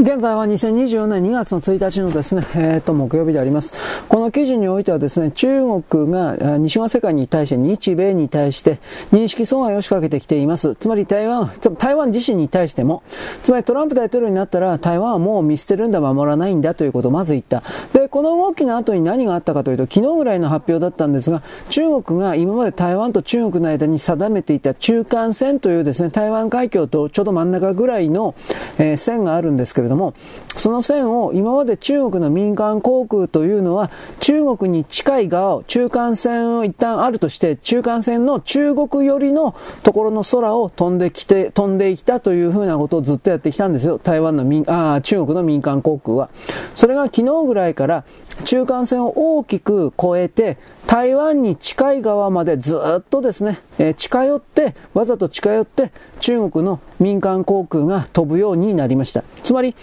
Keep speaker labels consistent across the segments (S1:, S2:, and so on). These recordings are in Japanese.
S1: 現在は2024年2月の1日のですね、えー、と、木曜日であります。この記事においてはですね、中国が西側世界に対して、日米に対して認識阻害を仕掛けてきています。つまり台湾、台湾自身に対しても、つまりトランプ大統領になったら台湾はもう見捨てるんだ、守らないんだということをまず言った。で、この動きの後に何があったかというと、昨日ぐらいの発表だったんですが、中国が今まで台湾と中国の間に定めていた中間線というですね、台湾海峡とちょうど真ん中ぐらいの、えー、線があるんですけども、その線を今まで中国の民間航空というのは中国に近い側を中間線を一旦あるとして中間線の中国寄りのところの空を飛んできて飛んできたというふうなことをずっとやってきたんですよ。台湾の民あ中国の民間航空は。それが昨日ぐらいから中間線を大きく越えて、台湾に近い側までずっとですね、えー、近寄って、わざと近寄って、中国の民間航空が飛ぶようになりました。つまり、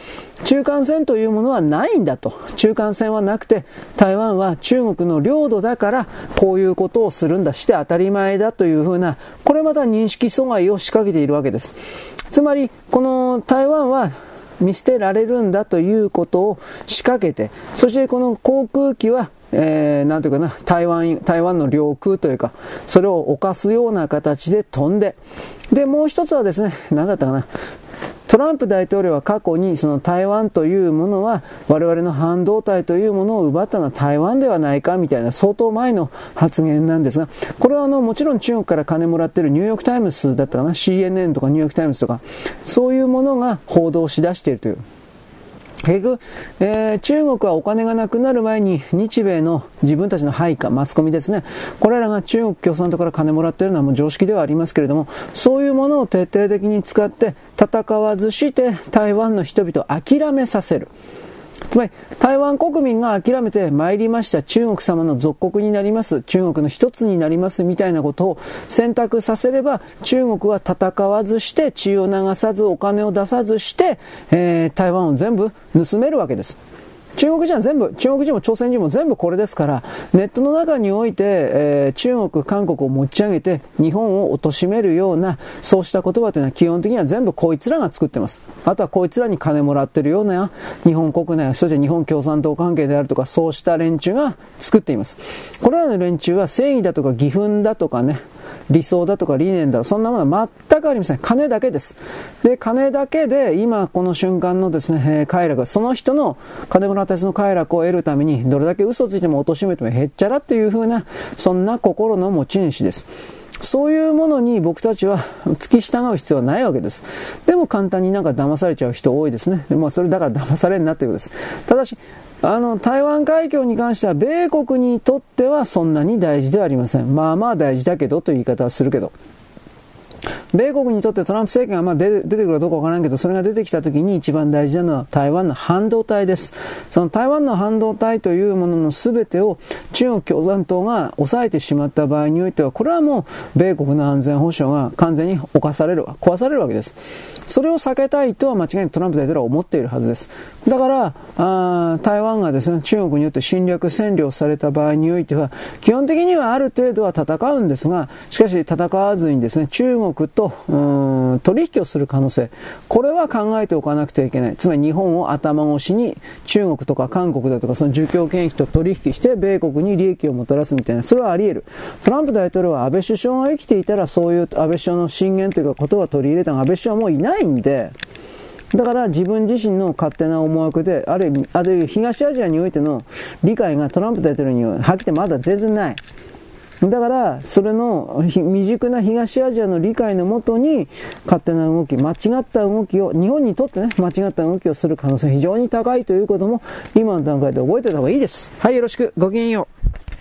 S1: 中間線というものはないんだと。中間線はなくて、台湾は中国の領土だから、こういうことをするんだ、して当たり前だというふうな、これまた認識阻害を仕掛けているわけです。つまり、この台湾は見捨てられるんだということを仕掛けて、そしてこの航空機は、えー、なんていうかな、台湾、台湾の領空というか、それを犯すような形で飛んで、で、もう一つはですね、何だったかな、トランプ大統領は過去にその台湾というものは我々の半導体というものを奪ったのは台湾ではないかみたいな相当前の発言なんですが、これはあのもちろん中国から金もらってるニューヨークタイムズだったかな CNN とかニューヨークタイムズとかそういうものが報道しだしているという。結局、えー、中国はお金がなくなる前に日米の自分たちの配下、マスコミですね。これらが中国共産党から金もらっているのはもう常識ではありますけれども、そういうものを徹底的に使って戦わずして台湾の人々を諦めさせる。つまり、台湾国民が諦めて参りました中国様の属国になります、中国の一つになりますみたいなことを選択させれば、中国は戦わずして、血を流さず、お金を出さずして、えー、台湾を全部盗めるわけです。中国人は全部、中国人も朝鮮人も全部これですから、ネットの中において、えー、中国、韓国を持ち上げて、日本を貶めるような、そうした言葉というのは基本的には全部こいつらが作ってます。あとはこいつらに金もらってるような、日本国内、そして日本共産党関係であるとか、そうした連中が作っています。これらの連中は正義だとか義憤だとかね、理想だとか理念だ、そんなものは全くありません。金だけです。で、金だけで、今この瞬間のですね、えー、快楽、その人の金村哲の快楽を得るために、どれだけ嘘ついても貶めてもへっちゃらっていう風な、そんな心の持ち主です。そういうものに僕たちは付き従う必要はないわけです。でも簡単になんか騙されちゃう人多いですね。まあそれだから騙されんなということです。ただし、あの、台湾海峡に関しては、米国にとってはそんなに大事ではありません。まあまあ大事だけどという言い方はするけど。米国にとってトランプ政権がまあ出てくるかどうかわからんけど、それが出てきた時に一番大事なのは台湾の半導体です。その台湾の半導体というものの全てを中国共産党が抑えてしまった場合においては、これはもう米国の安全保障が完全に侵される、壊されるわけです。それを避けたいとは間違いなくトランプ大統領は思っているはずです。だから、あ台湾がですね、中国によって侵略、占領された場合においては、基本的にはある程度は戦うんですが、しかし戦わずにですね、中国とうん取引をする可能性、これは考えておかなくてはいけない。つまり日本を頭越しに中国とか韓国だとかその儒教権益と取引して米国に利益をもたらすみたいな、それはあり得る。トランプ大統領は安倍首相が生きていたらそういう安倍首相の進言というか言葉を取り入れたが安倍首相はもういないんで、だから自分自身の勝手な思惑で、ある意味、あるいは東アジアにおいての理解がトランプ大統領にははっきりまだ全然ない。だから、それの未熟な東アジアの理解のもとに、勝手な動き、間違った動きを、日本にとってね、間違った動きをする可能性非常に高いということも、今の段階で覚えてた方がいいです。はい、よろしく。ごきげんよう。